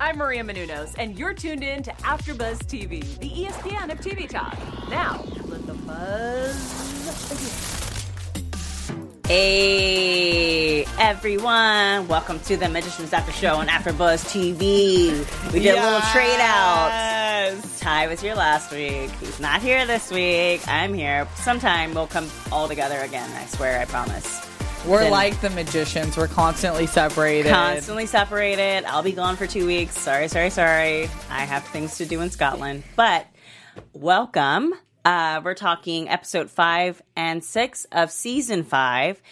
I'm Maria Menounos, and you're tuned in to AfterBuzz TV, the ESPN of TV talk. Now, let the buzz begin. Hey everyone, welcome to the Magicians After Show on AfterBuzz TV. We did a little trade out. Ty was here last week. He's not here this week. I'm here. Sometime we'll come all together again. I swear. I promise. We're like the magicians. We're constantly separated. Constantly separated. I'll be gone for two weeks. Sorry, sorry, sorry. I have things to do in Scotland. But welcome. Uh, we're talking episode five and six of season five.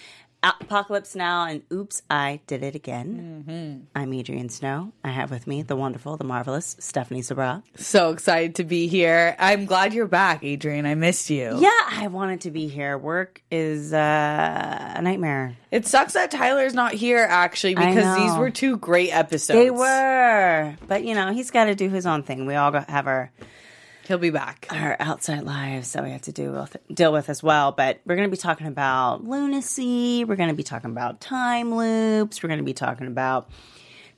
Apocalypse Now and Oops, I Did It Again. I'm Adrian Snow. I have with me the wonderful, the marvelous Stephanie Sabraw. So excited to be here. I'm glad you're back, Adrian. I missed you. Yeah, I wanted to be here. Work is uh, a nightmare. It sucks that Tyler's not here actually because these were two great episodes. They were. But, you know, he's got to do his own thing. We all have our He'll be back. our outside lives that we have to do with, deal with as well. But we're going to be talking about lunacy. We're going to be talking about time loops. We're going to be talking about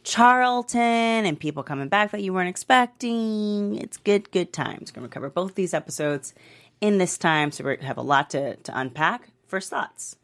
Charlton and people coming back that you weren't expecting. It's good, good times. We're going to cover both these episodes in this time, so we have a lot to, to unpack. First thoughts.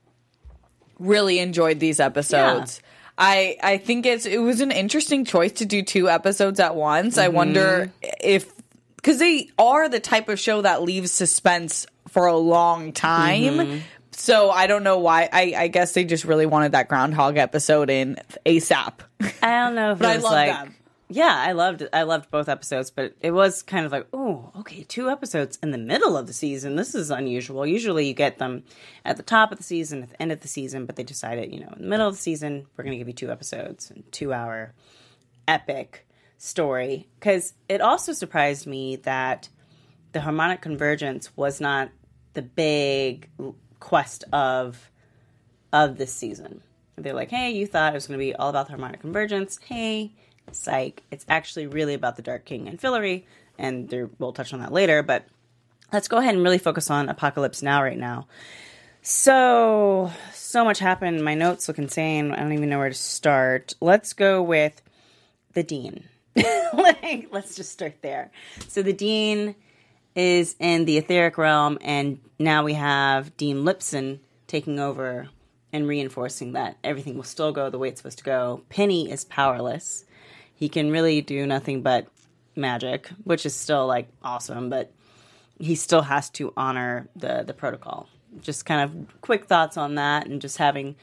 Really enjoyed these episodes. I I think it's it was an interesting choice to do two episodes at once. I wonder mm-hmm. if because they are the type of show that leaves suspense for a long time. Mm-hmm. So I don't know why. I, I guess they just really wanted that Groundhog episode in ASAP. I don't know if But it I love like, them. Yeah, I loved I loved both episodes, but it was kind of like, oh, okay, two episodes in the middle of the season. This is unusual. Usually you get them at the top of the season, at the end of the season, but they decided, you know, in the middle of the season, we're going to give you two episodes, two hour epic story. Because it also surprised me that the harmonic convergence was not the big quest of of this season. They're like, hey, you thought it was going to be all about the harmonic convergence. Hey, psych. It's actually really about the Dark King and Fillory, and there, we'll touch on that later. But let's go ahead and really focus on Apocalypse Now right now. So, so much happened. My notes look insane. I don't even know where to start. Let's go with the Dean. like, let's just start there. So, the Dean is in the etheric realm, and now we have Dean Lipson taking over and reinforcing that everything will still go the way it's supposed to go. Penny is powerless. He can really do nothing but magic, which is still like awesome, but he still has to honor the the protocol. Just kind of quick thoughts on that, and just having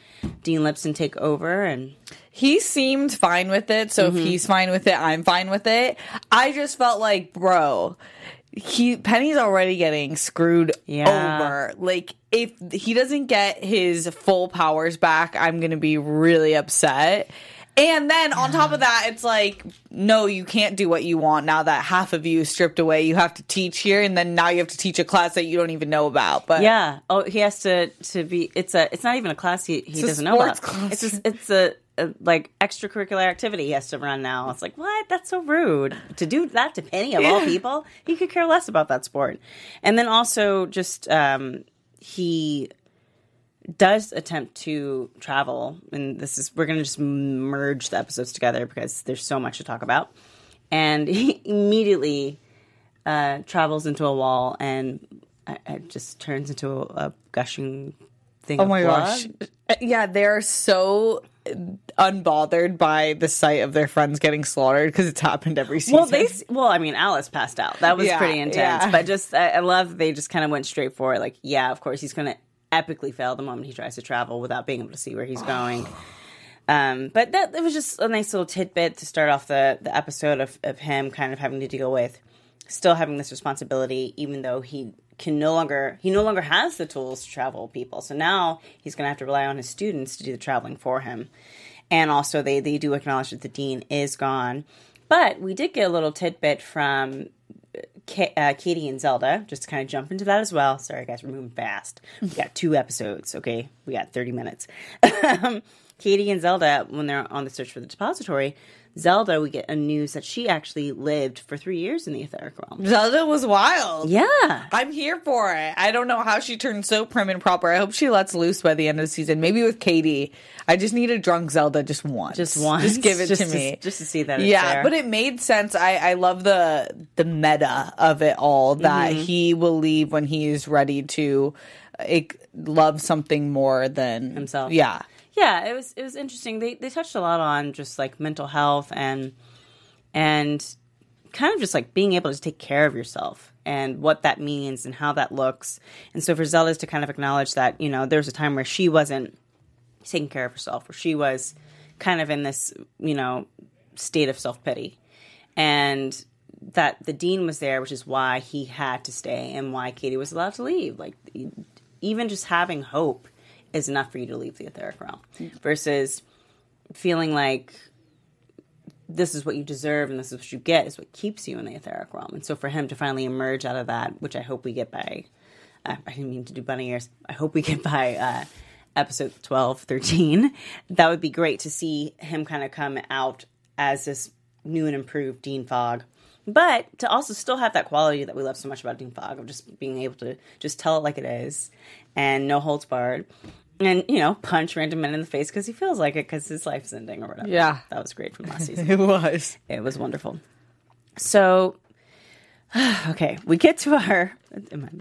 Dean Lipson take over and He seemed fine with it, so Mm-hmm. if he's fine with it, I'm fine with it. I just felt like, bro, he Penny's already getting screwed Yeah. over. Like if he doesn't get his full powers back, I'm going to be really upset. And then on top of that, it's like, no, you can't do what you want now that half of you is stripped away. You have to teach here, and then now you have to teach a class that you don't even know about. But Yeah. Oh, he has to to be. It's a. It's not even a class he, he doesn't know about. class. It's a, it's a, a like extracurricular activity he has to run now. It's like what? That's so rude to do that to Penny of all people. He could care less about that sport. And then also just um, he does attempt to travel, and this is we're gonna just merge the episodes together because there's so much to talk about. And he immediately uh, travels into a wall and uh, it just turns into a, a gushing thing. Oh my blood. gosh. Yeah, they're so unbothered by the sight of their friends getting slaughtered because it's happened every season. Well, they well, I mean, Alice passed out. That was Yeah, pretty intense. yeah. But just I, I love they just kind of went straight for it. Like, yeah, of course he's going to epically fail the moment he tries to travel without being able to see where he's going. Um, but that it was just a nice little tidbit to start off the the episode of of him kind of having to deal with still having this responsibility, even though he can no longer he no longer has the tools to travel people. So now he's going to have to rely on his students to do the traveling for him. And also, they they do acknowledge that the dean is gone. But we did get a little tidbit from Uh, Kady and Zelda, just to kind of jump into that as well. Sorry, guys, we're moving fast. We got two episodes, okay? We got 30 minutes. Um, Kady and Zelda, when they're on the search for the depository, Zelda, we get a news that she actually lived for three years in the etheric realm. Zelda was wild. Yeah. I'm here for it. I don't know how she turned so prim and proper. I hope she lets loose by the end of the season. Maybe with Kady. I just need a drunk Zelda just once. Just once. Just give it just to me. Just to see that it's yeah, there. but it made sense. I, I love the the meta of it all that Mm-hmm. he will leave when he is ready to uh, love something more than Himself. Yeah. Yeah, it was it was interesting. They they touched a lot on just like mental health and and kind of just like being able to take care of yourself and what that means and how that looks. And so for Zelda's to kind of acknowledge that, you know, there was a time where she wasn't taking care of herself, where she was kind of in this, you know, state of self pity. And that the dean was there, which is why he had to stay and why Kady was allowed to leave. Like, even just having hope is enough for you to leave the etheric realm versus feeling like this is what you deserve and this is what you get is what keeps you in the etheric realm. And so for him to finally emerge out of that, which I hope we get by, uh, I didn't mean to do bunny ears. I hope we get by uh, episode 12, 13. That would be great to see him kind of come out as this new and improved Dean Fogg. But to also still have that quality that we love so much about Dean Fogg of just being able to just tell it like it is and no holds barred. And, you know, punch random men in the face because he feels like it because his life's ending or whatever. Yeah. That was great from last season. It was. It was wonderful. So, okay, we get to our.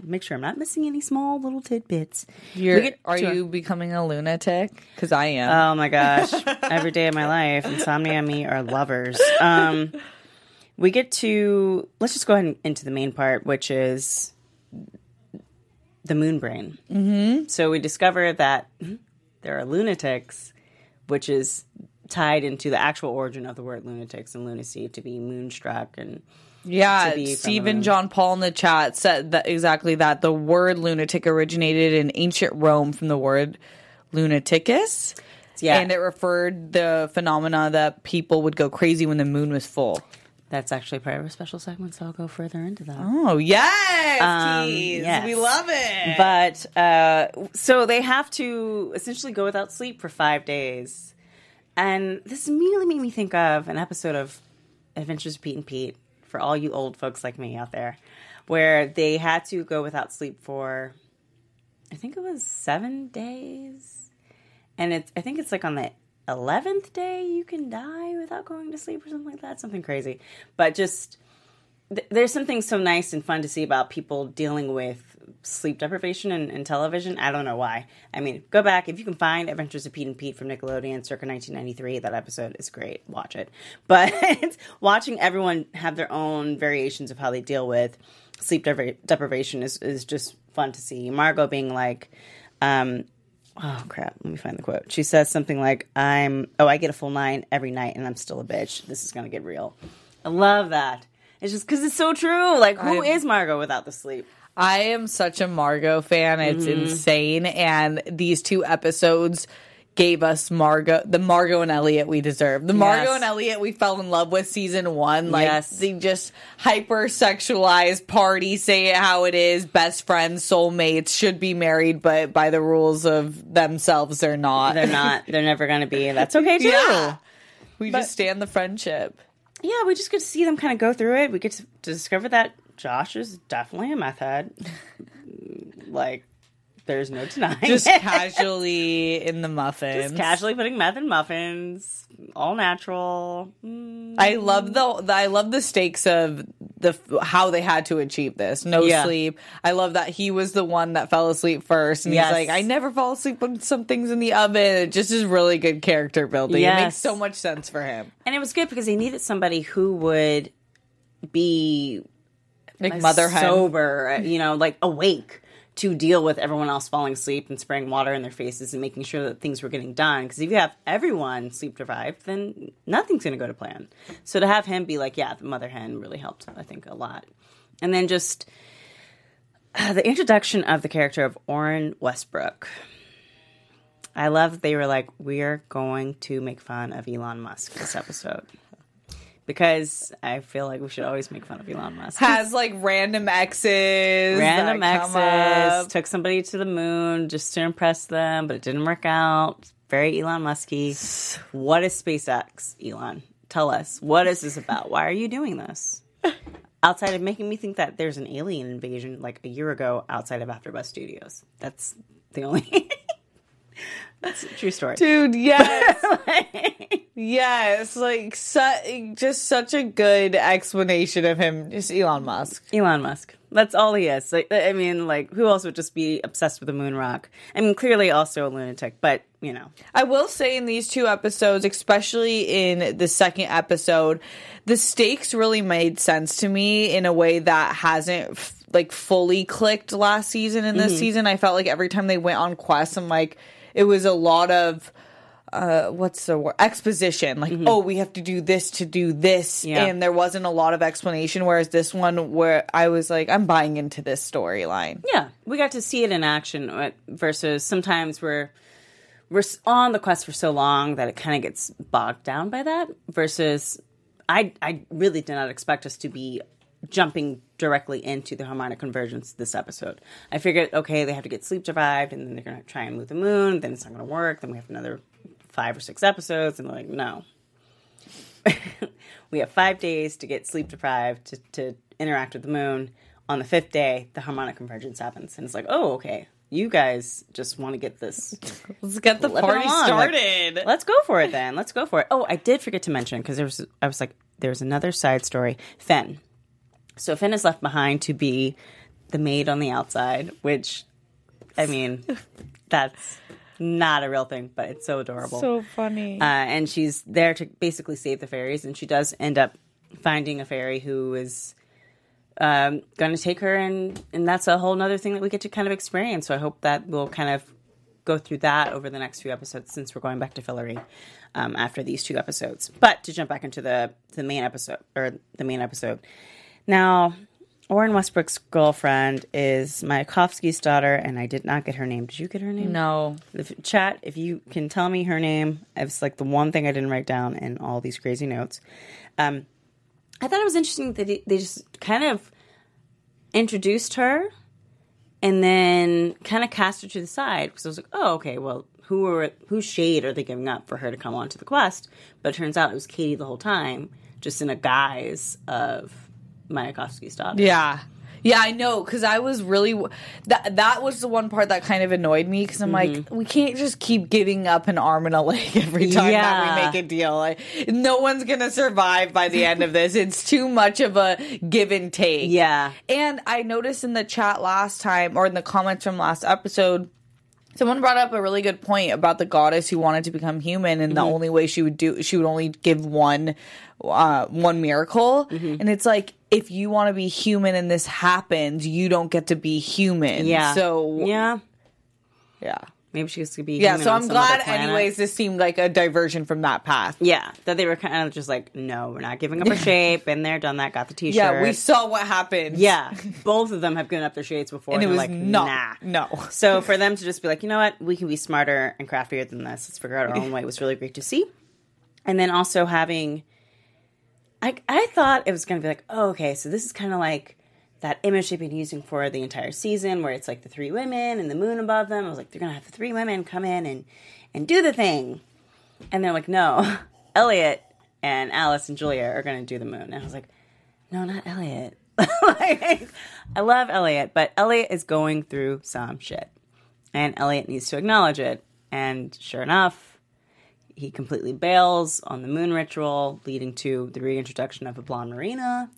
Make sure I'm not missing any small little tidbits. You're, are to our- you becoming a lunatic? Because I am. Oh my gosh! Every day of my life, insomnia and me are lovers. Um, we get to let's just go ahead and into the main part, which is the moon brain. Mm-hmm. So we discover that there are lunatics, which is tied into the actual origin of the word lunatics and lunacy to be moonstruck and Yeah, Stephen John Paul in the chat said that exactly that. The word lunatic originated in ancient Rome from the word lunaticus. Yeah. And it referred the phenomena that people would go crazy when the moon was full. That's actually part of a special segment. So I'll go further into that. Oh, yes. Um, yes. We love it. But uh, so they have to essentially go without sleep for five days, and this immediately made me think of an episode of Adventures of Pete and Pete for all you old folks like me out there, where they had to go without sleep for, I think it was seven days, and it's I think it's like on the eleventh day you can die without going to sleep or something like that, something crazy, but just th- there's something so nice and fun to see about people dealing with sleep deprivation and, in television. I don't know why. I mean, go back if you can find Adventures of Pete and Pete from Nickelodeon circa 1993. That episode is great. Watch it. But watching everyone have their own variations of how they deal with sleep depri- deprivation is, is just fun to see. Margo being like, um, oh crap, let me find the quote. She says something like, I'm, oh, I get a full nine every night and I'm still a bitch. This is going to get real. I love that. It's just because it's so true. Like, who I- is Margo without the sleep? I am such a Margo fan. It's Mm-hmm. insane. And these two episodes gave us Margo, the Margo and Eliot we deserve. The Margo Yes. and Eliot we fell in love with season one. Like, Yes. they just hyper sexualized party, say it how it is, best friends, soulmates, should be married, but by the rules of themselves, they're not. They're not. They're never going to be. That's okay, too. yeah. We But- just stand the friendship. Yeah, we just get to see them kind of go through it. We get to, to discover that Josh is definitely a meth head. like, there's no denying Just it. casually in the muffins. Just casually putting meth in muffins, all natural. Mm. I love the, the I love the stakes of the how they had to achieve this. No Yeah. sleep. I love that he was the one that fell asleep first, and Yes. he's like, "I never fall asleep when some things in the oven." It just is really good character building. It makes so much sense for him. And it was good because he needed somebody who would be Like mother sober, you know, like awake to deal with everyone else falling asleep and spraying water in their faces and making sure that things were getting done. Because if you have everyone sleep deprived, then nothing's going to go to plan. So to have him be like, yeah, the mother hen really helped, I think, a lot. And then just uh, the introduction of the character of Orrin Westbrook. I love that they were like, we're going to make fun of Elon Musk this episode. Because I feel like we should always make fun of Elon Musk. Has like random exes, Random exes took somebody to the moon just to impress them, but it didn't work out. very Elon Musky. What is SpaceX, Elon? Tell us. What is this about? Why are you doing this? Outside of making me think that there's an alien invasion like a year ago outside of AfterBuzz Studios. That's the only. That's a true story. Dude, yes. yes. Like, su- just such a good explanation of him. Just Elon Musk. Elon Musk. That's all he is. Like, I mean, like, who else would just be obsessed with the moon rock? I mean, clearly also a lunatic, but, you know. I will say in these two episodes, especially in the second episode, the stakes really made sense to me in a way that hasn't f- like fully clicked last season and this mm-hmm. season. I felt like every time they went on quests, I'm like, it was a lot of uh what's the word? Exposition. Like oh we have to do this to do this. Yeah. and there wasn't a lot of explanation whereas this one where i was like i'm buying into this storyline. Yeah, we got to see it in action uh, versus sometimes we're we're on the quest for so long that it kind of gets bogged down by that. Versus, I I really did not expect us to be jumping directly into the harmonic convergence this episode. I figured, okay, they have to get sleep deprived, and then they're going to try and move the moon. Then it's not going to work. Then we have another five or six episodes, and they're like, no. we have five days to get sleep deprived to, to interact with the moon. On the fifth day, the harmonic convergence happens, and it's like, oh, okay, you guys just want to get this let's get the party along. Like, started let's go for it then. Let's go for it. Oh, I did forget to mention because there was I was like, there's another side story. Fen. So Fen is left behind to be the maid on the outside, which I mean, that's not a real thing, but it's so adorable. so funny uh, and she's there to basically save the fairies, and she does end up finding a fairy who is um, going to take her, and and that's a whole nother thing that we get to kind of experience. So I hope that we'll kind of go through that over the next few episodes, since we're going back to Fillory um, after these two episodes. But to jump back into the the main episode or the main episode now. Oren Westbrook's girlfriend is Mayakovsky's daughter, and I did not get her name. Did you get her name? no If, chat, if you can tell me her name, it's like the one thing I didn't write down in all these crazy notes. Um, I thought it was interesting that they they just kind of introduced her and then kind of cast her to the side because I was like, oh, okay, well, who are whose shade are they giving up for her to come onto the quest? But it turns out it was Kady the whole time, just in a guise of Mayakovsky's daughter. Yeah. Yeah, I know because I was really that that was the one part that kind of annoyed me because I'm like, mm-hmm. we can't just keep giving up an arm and a leg every time that we make a deal. Like, no one's gonna survive by the end of this. It's too much of a give and take. Yeah. And I noticed in the chat last time or in the comments from last episode, someone brought up a really good point about the goddess who wanted to become human and the only way she would do she would only give one uh one miracle. And it's like if you want to be human and this happens, you don't get to be human. Yeah. So yeah. yeah. Maybe she could be. Yeah, so I'm glad anyways this seemed like a diversion from that path. Yeah, that they were kind of just like, no, we're not giving up our shape. Been there, done that, got the t-shirt. Yeah, we saw what happened. yeah, both of them have given up their shades before, And it was like, not nah. no. So for them to just be like, you know what, we can be smarter and craftier than this. Let's figure out our own way. It was really great to see. And then also having, I I thought it was going to be like, oh, okay, so this is kind of like that image they've been using for the entire season, where it's like the three women and the moon above them. I was like, they're to have the three women come in and and do the thing, and they're like, no, Eliot and Alice and Julia are to do the moon. And I was like, no, not Eliot. like, I love Eliot, but Eliot is going through some shit. And Eliot needs to acknowledge it. And sure enough, he completely bails on the moon ritual, leading to the reintroduction of a blonde Marina.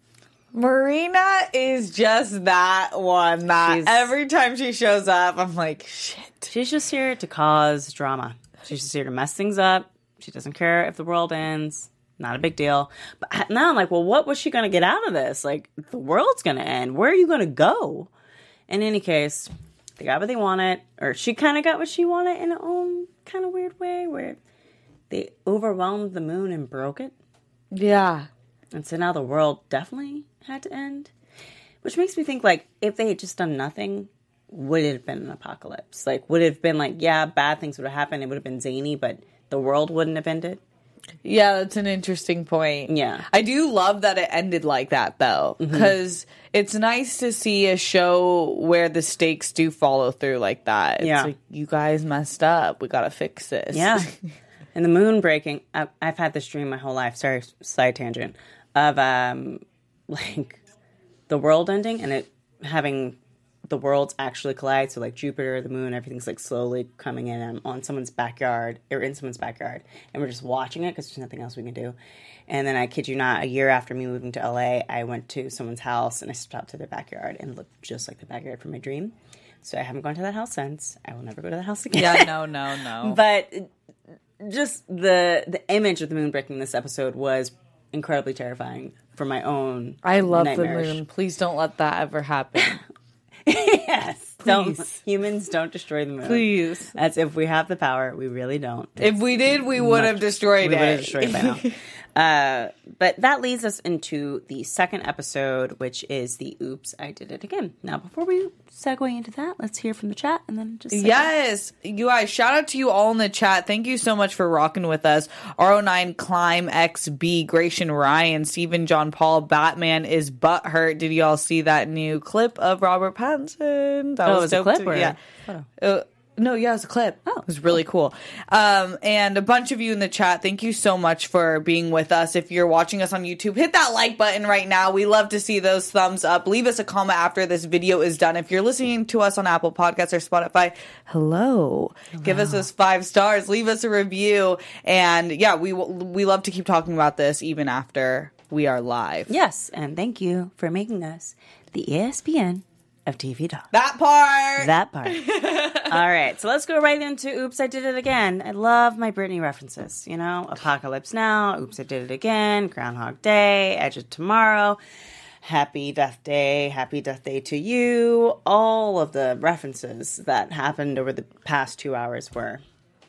Marina is just that one that She's- every time she shows up, I'm like, shit. She's just here to cause drama. She's just here to mess things up. She doesn't care if the world ends. Not a big deal. But now I'm like, well, what was she going to get out of this? Like, the world's going to end. Where are you going to go? In any case, they got what they wanted, or she kind of got what she wanted in her own kind of weird way, where they overwhelmed the moon and broke it. Yeah. And so now the world definitely had to end. Which makes me think like if they had just done nothing, would it have been an apocalypse? Like would it have been like, yeah, bad things would have happened, it would have been zany, but the world wouldn't have ended. Yeah, that's an interesting point. Yeah. I do love that it ended like that though, Mm-hmm. because it's nice to see a show where the stakes do follow through like that. It's Yeah. like, you guys messed up. We got to fix this. Yeah. and the moon breaking. I, I've had this dream my whole life. Sorry, side tangent of um, like the world ending and it having the worlds actually collide. So like Jupiter, the moon, everything's like slowly coming in um, on someone's backyard or in someone's backyard, and we're just watching it because there's nothing else we can do. And then I kid you not, a year after me moving to LA, I went to someone's house and I stepped out to their backyard and looked just like the backyard from my dream. So I haven't gone to that house since. I will never go to that house again. Yeah, no, no, no. but just the the image of the moon breaking this episode was incredibly terrifying for my own. I love the moon. Please don't let that ever happen. yes, don't Please. humans don't destroy the moon. Please. That's if we have the power, we really don't. If we did, we would have destroyed we it. would have destroyed it by now. Uh, but that leads us into the second episode, which is the "Oops, I Did It Again." Now, before we segue into that, let's hear from the chat and then just Yes, you guys, shout out to you all in the chat. Thank you so much for rocking with us. R09 Climb XB, Gratian Ryan, Stephen John Paul, Batman is butthurt. Did you all see that new clip of Robert Pattinson? That Oh, it was a clip too. yeah. photo? Uh, no, yeah, it was a clip. Oh, it was really cool. Um, and a bunch of you in the chat, thank you so much for being with us. If you're watching us on YouTube, hit that like button right now. We love to see those thumbs up. Leave us a comment after this video is done. If you're listening to us on Apple Podcasts or Spotify, hello. Give us those five stars. Leave us a review. And yeah, we we love to keep talking about this even after we are live. Yes, and thank you for making us the ESPN of TV Talk. That part. That part. All right, so let's go right into Oops, I Did It Again. I love my Britney references. You know, Apocalypse Now, Oops, I Did It Again, Groundhog Day, Edge of Tomorrow, Happy Death Day, Happy Death Day to You. All of the references that happened over the past two hours were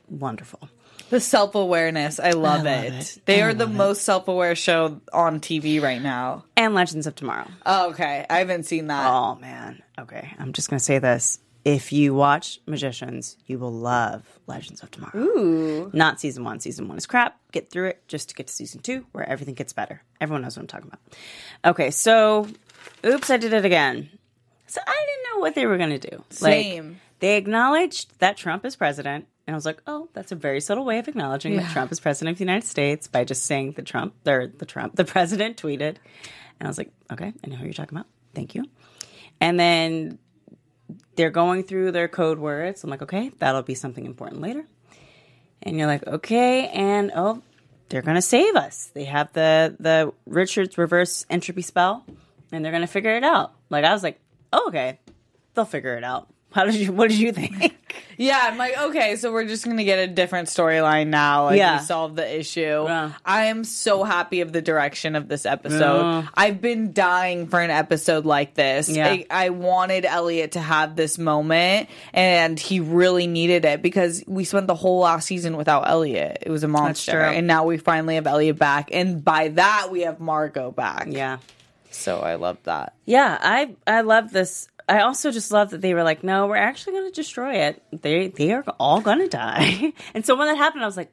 wonderful. The self awareness. I love, love it. it. They I are the it. most self aware show on TV right now. And Legends of Tomorrow. Oh, okay. I haven't seen that. Oh man. Okay, I'm just gonna say this. If you watch Magicians, you will love Legends of Tomorrow. Ooh. Not season one. Season one is crap. Get through it just to get to season two, where everything gets better. Everyone knows what I'm talking about. Okay, so oops, I did it again. So I didn't know what they were gonna do. Same. Like, they acknowledged that Trump is president, and I was like, oh, that's a very subtle way of acknowledging that Trump is president of the United States by just saying the Trump, or the Trump, the president tweeted, and I was like, okay, I know who you're talking about. Thank you. And then they're going through their code words. I'm like, okay, that'll be something important later. And you're like, okay, and oh, they're gonna save us. They have the the Richards reverse entropy spell, and they're gonna figure it out. Like I was like, oh, okay, they'll figure it out. How did you? What did you think? Yeah, I'm like, okay, so we're just gonna get a different storyline now. Like, Yeah. we solved the issue. Yeah. I am so happy of the direction of this episode. Yeah. I've been dying for an episode like this. Yeah. I, I wanted Eliot to have this moment, and he really needed it because we spent the whole last season without Eliot. It was a monster, and now we finally have Eliot back, and by that we have Margo back. yeah, So I love that. yeah. I I love this. I also just love that they were like, no, we're actually going to destroy it. They they are all going to die. and so when that happened, I was like,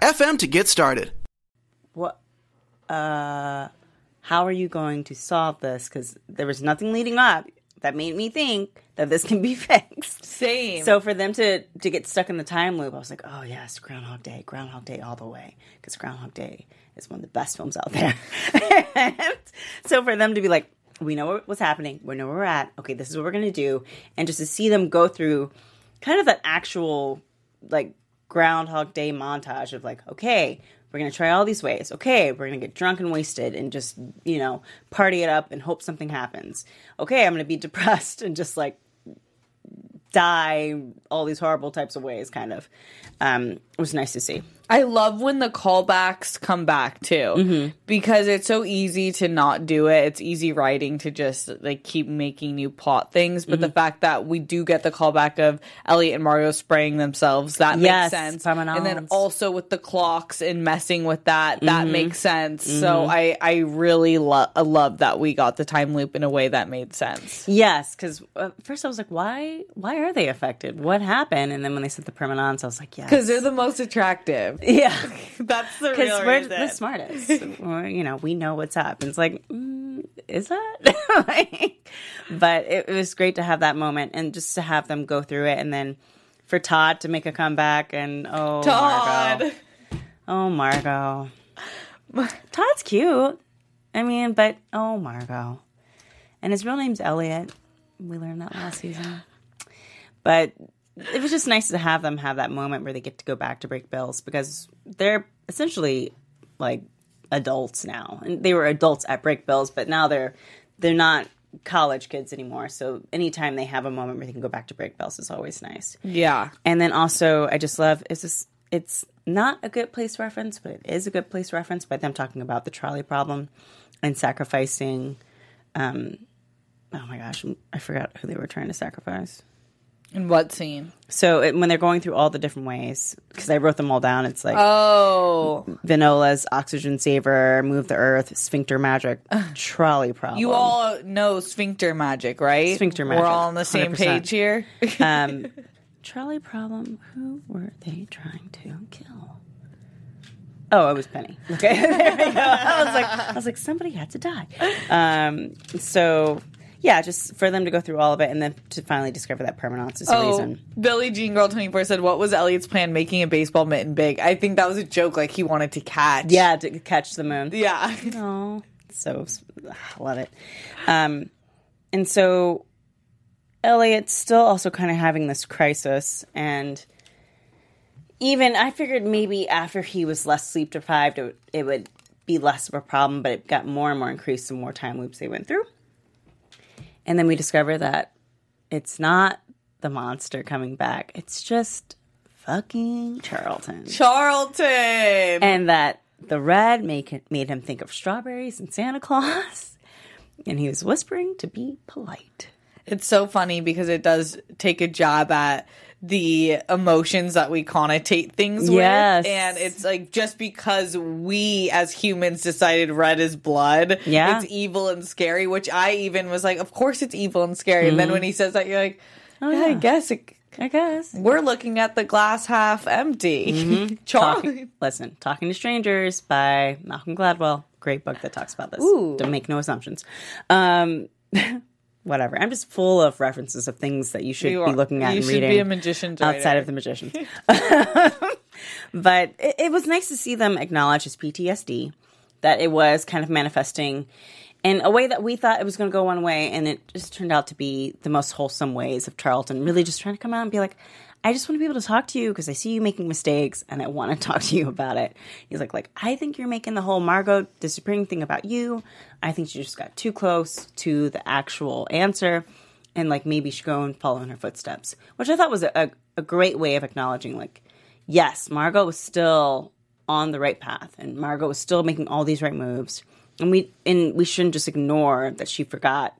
anchor.fm to get started. what uh how are you going to solve this because there was nothing leading up that made me think that this can be fixed Same. so for them to to get stuck in the time loop i was like oh yes groundhog day groundhog day all the way because groundhog day is one of the best films out there And so for them to be like we know what's happening we know where we're at okay this is what we're going to do and just to see them go through kind of that actual like groundhog day montage of like okay we're going to try all these ways. Okay we're going to get drunk and wasted and just you know party it up and hope something happens. Okay i'm going to be depressed and just like die all these horrible types of ways kind of. Um was nice to see I love when the callbacks come back too, Mm-hmm. because it's so easy to not do it. It's easy writing to just like keep making new plot things. But the Mm-hmm. fact that we do get the callback of Eliot and Margo spraying themselves, that Yes, makes sense. And then also with the clocks and messing with that, that Mm-hmm. makes sense. So I, I really lo- I love that we got the time loop in a way that made sense. Yes, because uh, first I was like, why? Why are they affected? What happened? And then when they said the permanence, I was like, yes, Because they're the most attractive. yeah, That's the because we're reason. the smartest. Or, you know, we know what's up. And it's like, mm, is that? but it, it was great to have that moment and just to have them go through it, and then for Todd to make a comeback and oh, Todd. Margo. oh Margo, Todd's cute. I mean, but oh Margo, and his real name's Elliot. We learned that last season. But it was just nice to have them have that moment where they get to go back to Brakebills because they're essentially like adults now, and they were adults at Brakebills, but now they're they're not college kids anymore. So anytime they have a moment where they can go back to Brakebills is always nice. Yeah. And then also, I just love it's just it's not a good place reference, but it is a good place reference by them talking about the trolley problem and sacrificing. Um, oh my gosh, I forgot who they were trying to sacrifice. In what scene? So it, when they're going through all the different ways, because I wrote them all down, it's like Oh, Vinola's oxygen saver, move the earth, sphincter magic, trolley problem. you all know sphincter magic, right? Sphincter magic. We're all on the same 100%. page here. um, trolley problem. Who were they trying to kill? Oh, it was Penny. Okay, there we go. I was like, I was like, somebody had to die. Um, so yeah, just for them to go through all of it and then to finally discover that permanence is the Oh, reason. Billie Jean Girl 24 said, What was Eliot's plan making a baseball mitten big? I think that was a joke, like he wanted to catch. Yeah, to catch the moon. Yeah. Oh, so I love it. Um, and so Eliot's still also kind of having this crisis, and even I figured maybe after he was less sleep deprived, it, it would be less of a problem, but it got more and more increased the more time loops they went through. And then we discover that it's not the monster coming back; it's just fucking Charlton Charlton. and that the red make made him think of strawberries and Santa Claus, and he was whispering to be polite. It's so funny because it does take a job at the emotions that we connotate things Yes. with. And it's like just because we as humans decided red is blood, Yeah. it's evil and scary, which I even was like, of course it's evil and scary. And then when he says that, you're like, oh, yeah, I Mm-hmm. Yeah. guess it, I guess. we're looking at the glass half empty. Mm-hmm. Talking, listen, Talking to Strangers by Malcolm Gladwell. Great book that talks about this. Ooh. Don't make no assumptions. Um, whatever. I'm just full of references of things that you should You be looking at you and should reading. be a magician's outside of the magician. but it, it was nice to see them acknowledge his PTSD, that it was kind of manifesting in a way that we thought it was going to go one way, and it just turned out to be the most wholesome ways of Charlton really just trying to come out and be like, I just want to be able to talk to you because I see you making mistakes and I want to talk to you about it. He's like, like I think you're making the whole Margo disappearing thing about you. I think she just got too close to the actual answer and like maybe should go and follow in her footsteps, which I thought was a, a, a great way of acknowledging like, yes, Margo was still on the right path and Margo was still making all these right moves. And we and we shouldn't just ignore that she forgot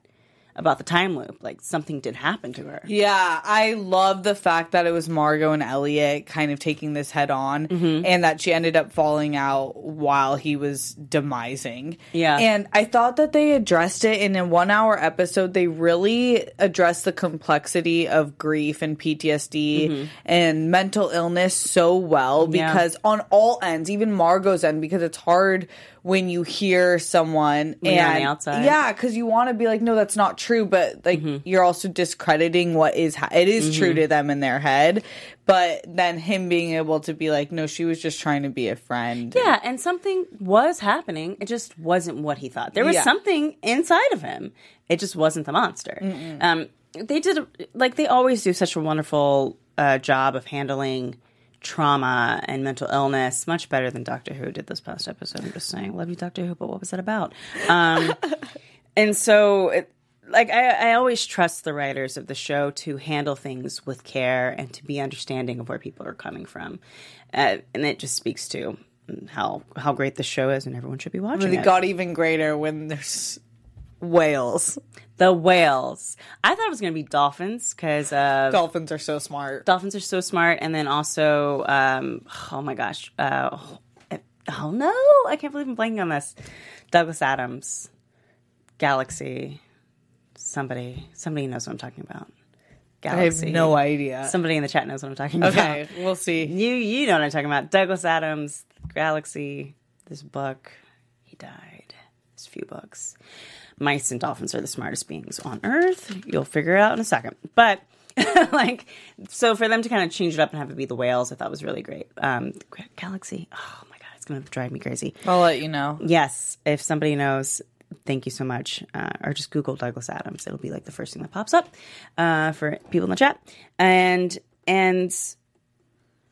about the time loop. Like something did happen to her. Yeah, I love the fact that it was Margo and Eliot kind of taking this head on Mm-hmm. and that she ended up falling out while he was demising. Yeah. And I thought that they addressed it in a one hour episode. They really addressed the complexity of grief and PTSD and mental illness so well Mm-hmm. Yeah. because on all ends, even Margot's end, because it's hard when you hear someone When and the outside. yeah, because you want to be like, no, that's not true, but like Mm-hmm. you're also discrediting what is ha- it is true to them in their head. But then him being able to be like, no, she was just trying to be a friend. Yeah, and something was happening. It just wasn't what he thought. There was Yeah. something inside of him. It just wasn't the monster. Um, they did like they always do such a wonderful uh, job of handling trauma and mental illness much better than Doctor Who did this past episode. I'm just saying, love you, Doctor Who, but what was that about? Um, and so it, like I, I always trust the writers of the show to handle things with care and to be understanding of where people are coming from, uh, and it just speaks to how how great the show is, and everyone should be watching It it. got even greater when there's whales. the whales. I thought it was going to be dolphins because uh, Dolphins are so smart. dolphins are so smart, and then also, um, oh my gosh, uh, oh no, I can't believe I'm blanking on this. Douglas Adams, Galaxy, somebody, somebody knows what I'm talking about. I have Galaxy. no idea. Somebody in the chat knows what I'm talking about. Okay, we'll see. You you know what I'm talking about. Douglas Adams, Galaxy, this book. He died. There's a few books. Mice and dolphins are the smartest beings on earth. You'll figure it out in a second. But like so for them to kind of change it up and have it be the whales, I thought was really great. Um Galaxy. Oh my god, it's gonna drive me crazy. I'll let you know. Yes, if somebody knows, thank you so much. Uh, or just Google Douglas Adams; it'll be like the first thing that pops up uh, for people in the chat. And and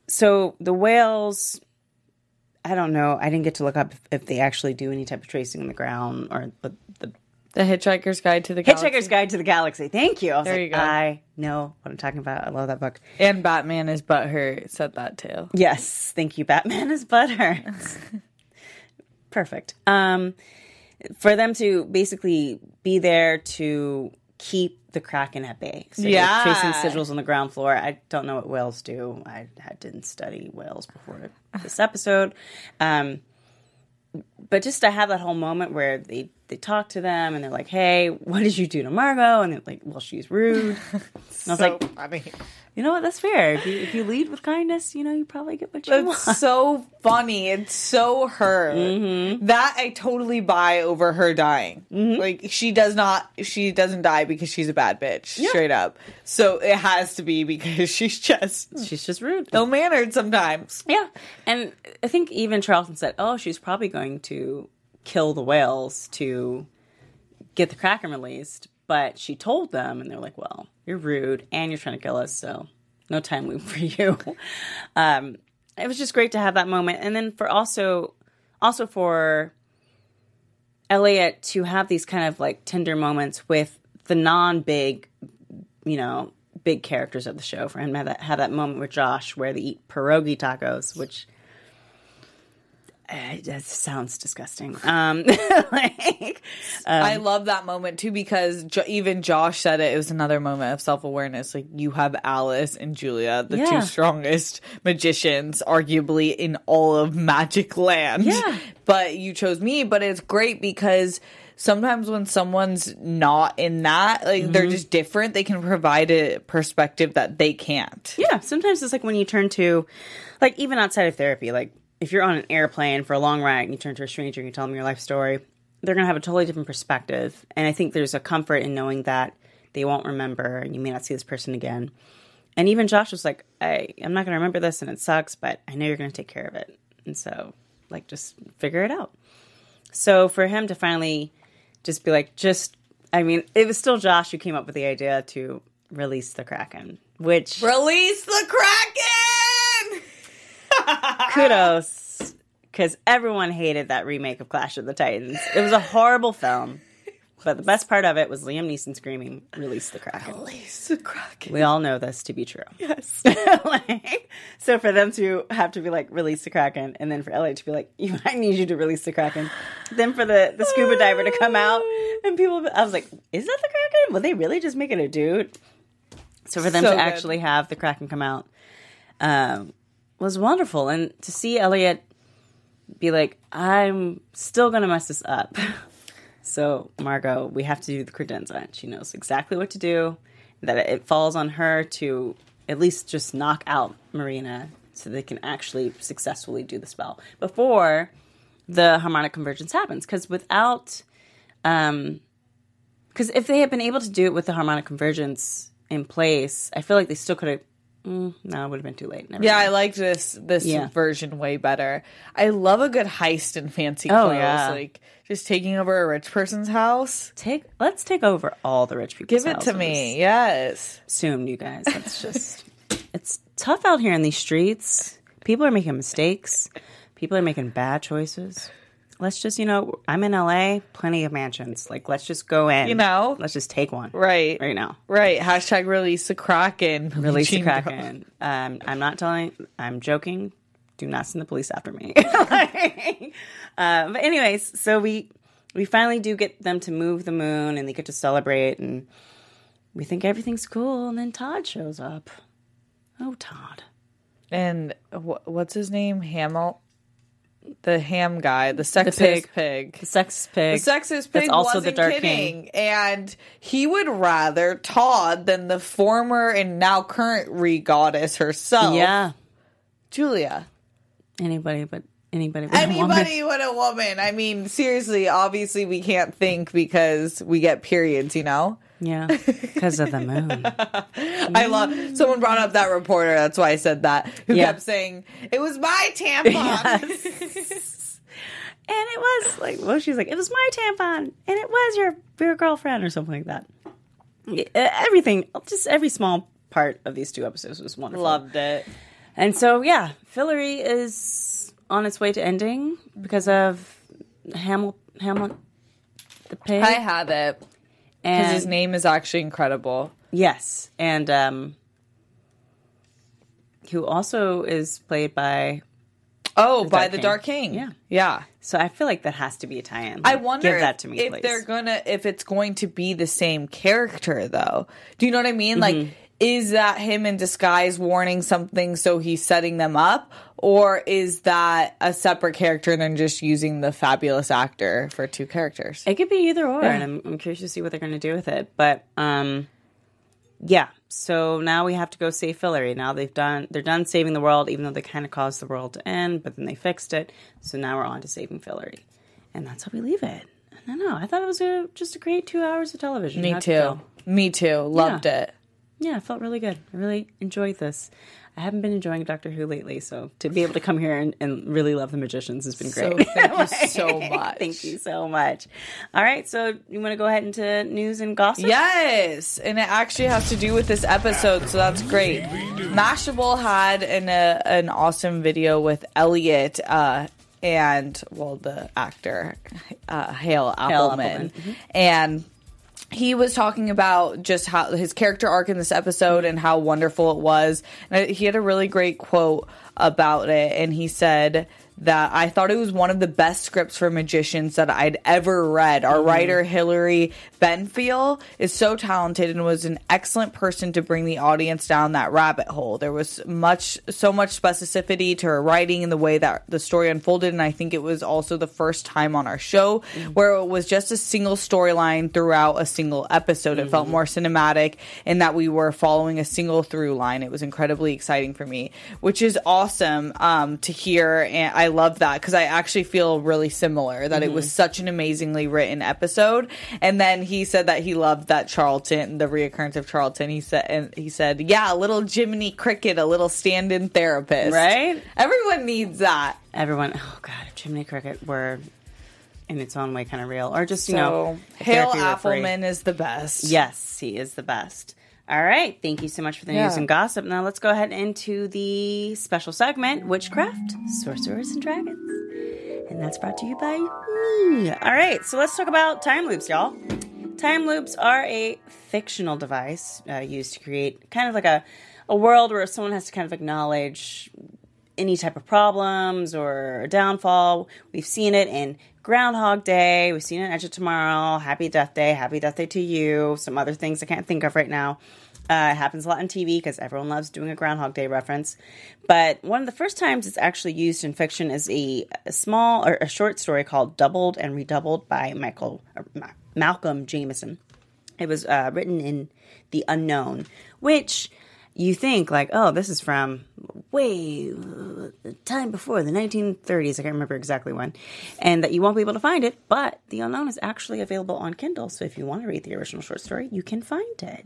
so the whales. I don't know. I didn't get to look up if, if they actually do any type of tracing in the ground or the, the The Hitchhiker's Guide to the Galaxy. Hitchhiker's Guide to the Galaxy. Thank you. I There like, you go. I know what I'm talking about. I love that book. And Batman is butthurt said that too. Yes, thank you. Batman is butthurt. Perfect. Um, for them to basically be there to keep the Kraken at bay. So Yeah. tracing sigils on the ground floor. I don't know what whales do. I, I didn't study whales before this episode. Um, but just to have that whole moment where they they talk to them and they're like, "Hey, what did you do to Margo?" And they're like, "Well, she's rude." And I was like, funny. "You know what? That's fair. If you, if you lead with kindness, you know, you probably get what you want." It's so funny. It's so her. Mm-hmm. That I totally buy over her dying. Mm-hmm. Like she does not she doesn't die because she's a bad bitch. Straight up. So it has to be because she's just She's just rude. ill mannered sometimes. Yeah. And I think even Charlton said, oh, she's probably going to kill the whales to get the Kraken released. But she told them, and they're like, well, you're rude and you're trying to kill us, so no time loop for you. um, it was just great to have that moment. And then for also, also for Eliot to have these kind of like tender moments with the non big, you know, big characters of the show. For him to have that, have that moment with Josh where they eat pierogi tacos, which uh, that sounds disgusting. Um, like, I love that moment too because jo- even Josh said it. It was another moment of self awareness. Like you have Alice and Julia, the Yeah. two strongest magicians, arguably in all of Magic Land. Yeah. but you chose me. But it's great because sometimes when someone's not in that, like they're Mm-hmm. just different, they can provide a perspective that they can't. yeah, sometimes it's like when you turn to, like, even outside of therapy, like if you're on an airplane for a long ride and you turn to a stranger and you tell them your life story, they're going to have a totally different perspective. And I think there's a comfort in knowing that they won't remember and you may not see this person again. And even Josh was like, I, I'm not going to remember this and it sucks, but I know you're going to take care of it. And so, like, just figure it out. So for him to finally just be like, just, I mean, it was still Josh who came up with the idea to release the Kraken, which Release the Kraken! Kudos, because everyone hated that remake of Clash of the Titans. It was a horrible film. But the best part of it was Liam Neeson screaming, release the Kraken. Release the Kraken. We all know this to be true. Yes. like, so for them to have to be like release the kraken, and then for Eliot to be like, I need you to release the kraken," then for the the scuba diver to come out and people, I was like, "Is that the kraken? Will they really just make it a dude?" So for them So to good. actually have the kraken come out um, was wonderful, and to see Eliot be like, "I'm still gonna mess this up." So, Margo, we have to do the credenza. And she knows exactly what to do. That it falls on her to at least just knock out Marina so they can actually successfully do the spell before the harmonic convergence happens. Because without, um, because if they had been able to do it with the harmonic convergence in place, I feel like they still could have. Mm, no, it would have been too late. Never Yeah, I mind. liked this this Yeah. version way better. I love a good heist in fancy Oh, clothes, yeah. like just taking over a rich person's house. take. Let's take over all the rich people. Give it to me, yes. soon, you guys. It's just it's tough out here in these streets. People are making mistakes. People are making bad choices. Let's just, you know, I'm in LA, plenty of mansions. Like, let's just go in. You know? let's just take one Right. right now. Right. Hashtag release the Kraken. Release the Kraken. Um, I'm not telling. I'm joking. Do not send the police after me. uh, but anyways, so we we finally do get them to move the moon, and they get to celebrate, and we think everything's cool, and then Todd shows up. Oh, Todd. And wh- what's his name? Hamel. The ham guy, the sexist pig. pig. The sexist pig. The sexist pig That's also the Dark kidding, King. and he would rather Todd than the former and now current re goddess herself. Yeah. Julia. Anybody but anybody but a woman. Anybody but a woman. I mean, seriously, obviously we can't think because we get periods, you know? Yeah, because of the moon. I love someone brought up that reporter, that's why I said that, who Yeah. kept saying, It was my tampon. And it was like, well, she's like, it was my tampon, and it was your your girlfriend or something like that. Everything, just every small part of these two episodes was wonderful. Loved it. And so, yeah, Fillory is on its way to ending because of Hamil Hamlet the pig. I have it. Because his name is actually incredible. yes, and um, who also is played by. Oh, by Dark the King. Dark King. Yeah. Yeah. So I feel like that has to be a tie-in. I wonder give that to me, if please. they're gonna if it's going to be the same character though. Do you know what I mean? Mm-hmm. Like is that him in disguise warning something so he's setting them up? Or is that a separate character and then just using the fabulous actor for two characters? It could be either or, and I'm, I'm curious to see what they're going to do with it. But um, yeah. So now we have to go save Fillory. Now they've done they're done saving the world, even though they kind of caused the world to end, but then they fixed it. So now we're on to saving Fillory, and that's how we leave it. I don't know. I thought it was a, just a great two hours of television. Me How'd too. Me too. Loved Yeah. it. Yeah, it felt really good. I really enjoyed this. I haven't been enjoying Doctor Who lately, so to be able to come here and, and really love the magicians has been So great. thank you so much. Thank you so much. All right, so you want to go ahead into news and gossip? Yes, and it actually has to do with this episode, so that's great. Mashable had an uh, an awesome video with Eliot uh, and well, the actor uh, Hale Appleman, Appleman. and he was talking about just how his character arc in this episode and how wonderful it was. And he had a really great quote about it, and he said that I thought it was one of the best scripts for magicians that I'd ever read. Our mm-hmm. writer Hilary Benfield is so talented and was an excellent person to bring the audience down that rabbit hole. There was much, so much specificity to her writing and the way that the story unfolded, and I think it was also the first time on our show mm-hmm. where it was just a single storyline throughout a single episode. It felt mm-hmm. more cinematic in that we were following a single through line. It was incredibly exciting for me, which is awesome um, to hear, and I love that because I actually feel really similar that it was mm-hmm. such an amazingly written episode. And then he said that he loved that Charlton, the reoccurrence of Charlton. He said, and he said, yeah, a little Jiminy Cricket, a little stand-in therapist, Right? Everyone needs that. Everyone, oh god, if Jiminy Cricket were in its own way kind of real, or just you So know, Hale. Appleman is the best. Yes, he is the best. All right, thank you so much for the news and gossip. Now let's go ahead into the special segment, Witchcraft, Sorcerers, and Dragons. And that's brought to you by me. All right, so let's talk about time loops, y'all. Time loops are a fictional device uh, used to create kind of like a, a world where someone has to kind of acknowledge any type of problems or downfall. We've seen it in Groundhog Day. We've seen it in Edge of Tomorrow, Happy Death Day, Happy Death Day to You, some other things I can't think of right now. Uh, it happens a lot on TV because everyone loves doing a Groundhog Day reference. But one of the first times it's actually used in fiction is a, a small or a short story called Doubled and Redoubled by Michael Ma- Malcolm Jameson. It was uh, written in the unknown, which you think like, oh, this is from way uh, time before the 1930s. I can't remember exactly when, and that you won't be able to find it. But the unknown is actually available on Kindle, so if you want to read the original short story, you can find it.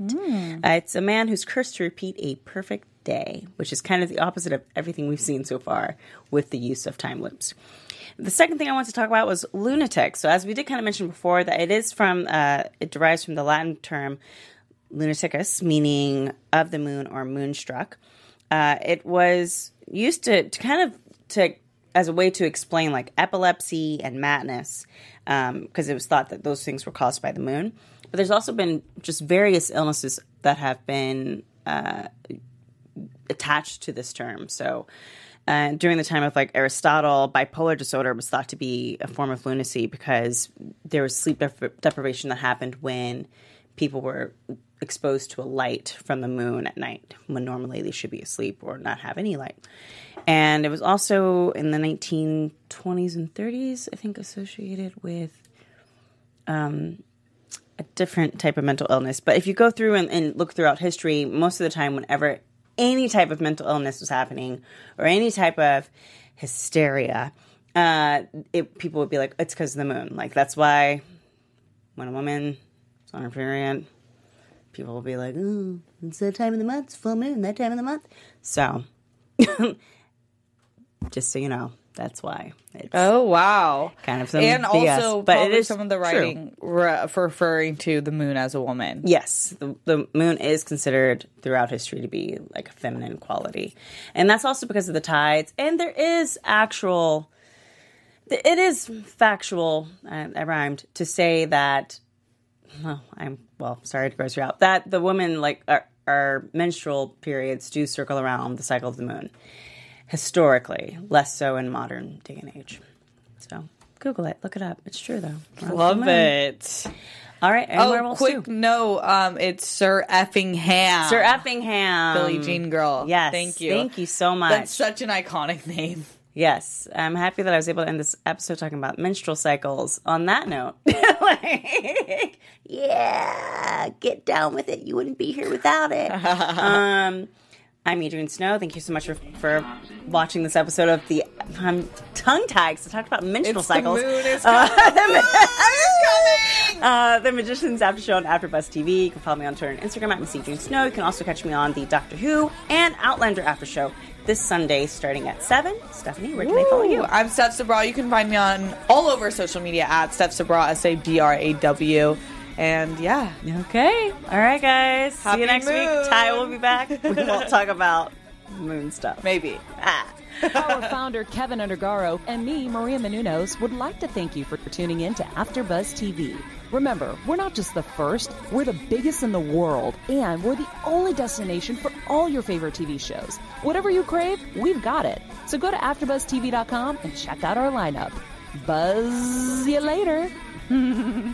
Uh, it's a man who's cursed to repeat a perfect day, which is kind of the opposite of everything we've seen so far with the use of time loops. The second thing I want to talk about was lunatic. So, as we did kind of mention before, that it is from, uh, it derives from the Latin term lunaticus, meaning of the moon or moonstruck. Uh, it was used to, to kind of to as a way to explain like epilepsy and madness, because it was thought that those things were caused by the moon. But there's also been just various illnesses that have been uh, attached to this term. So. Uh, during the time of like Aristotle, bipolar disorder was thought to be a form of lunacy because there was sleep dep- deprivation that happened when people were exposed to a light from the moon at night when normally they should be asleep or not have any light. And it was also in the 1920s and 30s, I think, associated with um, a different type of mental illness. But if you go through and, and look throughout history, most of the time, whenever any type of mental illness was happening or any type of hysteria, uh, it, people would be like, it's because of the moon. Like, that's why when a woman is on her period, people will be like, oh, it's that time of the month, it's full moon, that time of the month. So, just so you know, that's why. It's Oh wow! Kind of some and BS, also, but it is some of the writing re- for referring to the moon as a woman. Yes, the, the moon is considered throughout history to be like a feminine quality. And that's also because of the tides. And there is actual, it is factual, I, I rhymed, to say that, well, I'm, well, sorry to gross you out, that the women, like, our, our menstrual periods do circle around the cycle of the moon. Historically, less so in modern day and age. So Google it, look it up. It's true, though. The Love it. All right, and Oh, quick too. no, um, it's Sir Effingham. Sir Effingham. Billie Jean Girl. Yes. Thank you. Thank you so much. That's such an iconic name. Yes. I'm happy that I was able to end this episode talking about menstrual cycles on that note. Like, yeah, get down with it. You wouldn't be here without it. um, I'm Adrian Snow. Thank you so much for, for watching this episode of the. I'm tongue tags I talked about menstrual It's the cycles. moon is Uh, coming. the, uh, the Magicians After Show on AfterBuzz TV. You can follow me on Twitter and Instagram at Miss Adrian Snow. You can also catch me on the Doctor Who and Outlander After Show this Sunday starting at 7. Stephanie, where can they follow you? I'm Steph Sabraw. You can find me on all over social media at Steph Sabraw, S A B R A W. And yeah, Okay. All right, guys. See you next moon. week. Ty will be back. We won't talk about moon stuff. maybe. Ah. Our founder, Kevin Undergaro, and me, Maria Menounos, would like to thank you for tuning in to AfterBuzz TV. Remember, we're not just the first, we're the biggest in the world, and we're the only destination for all your favorite TV shows. Whatever you crave, we've got it. So go to AfterBuzzTV.com and check out our lineup. Buzz you later.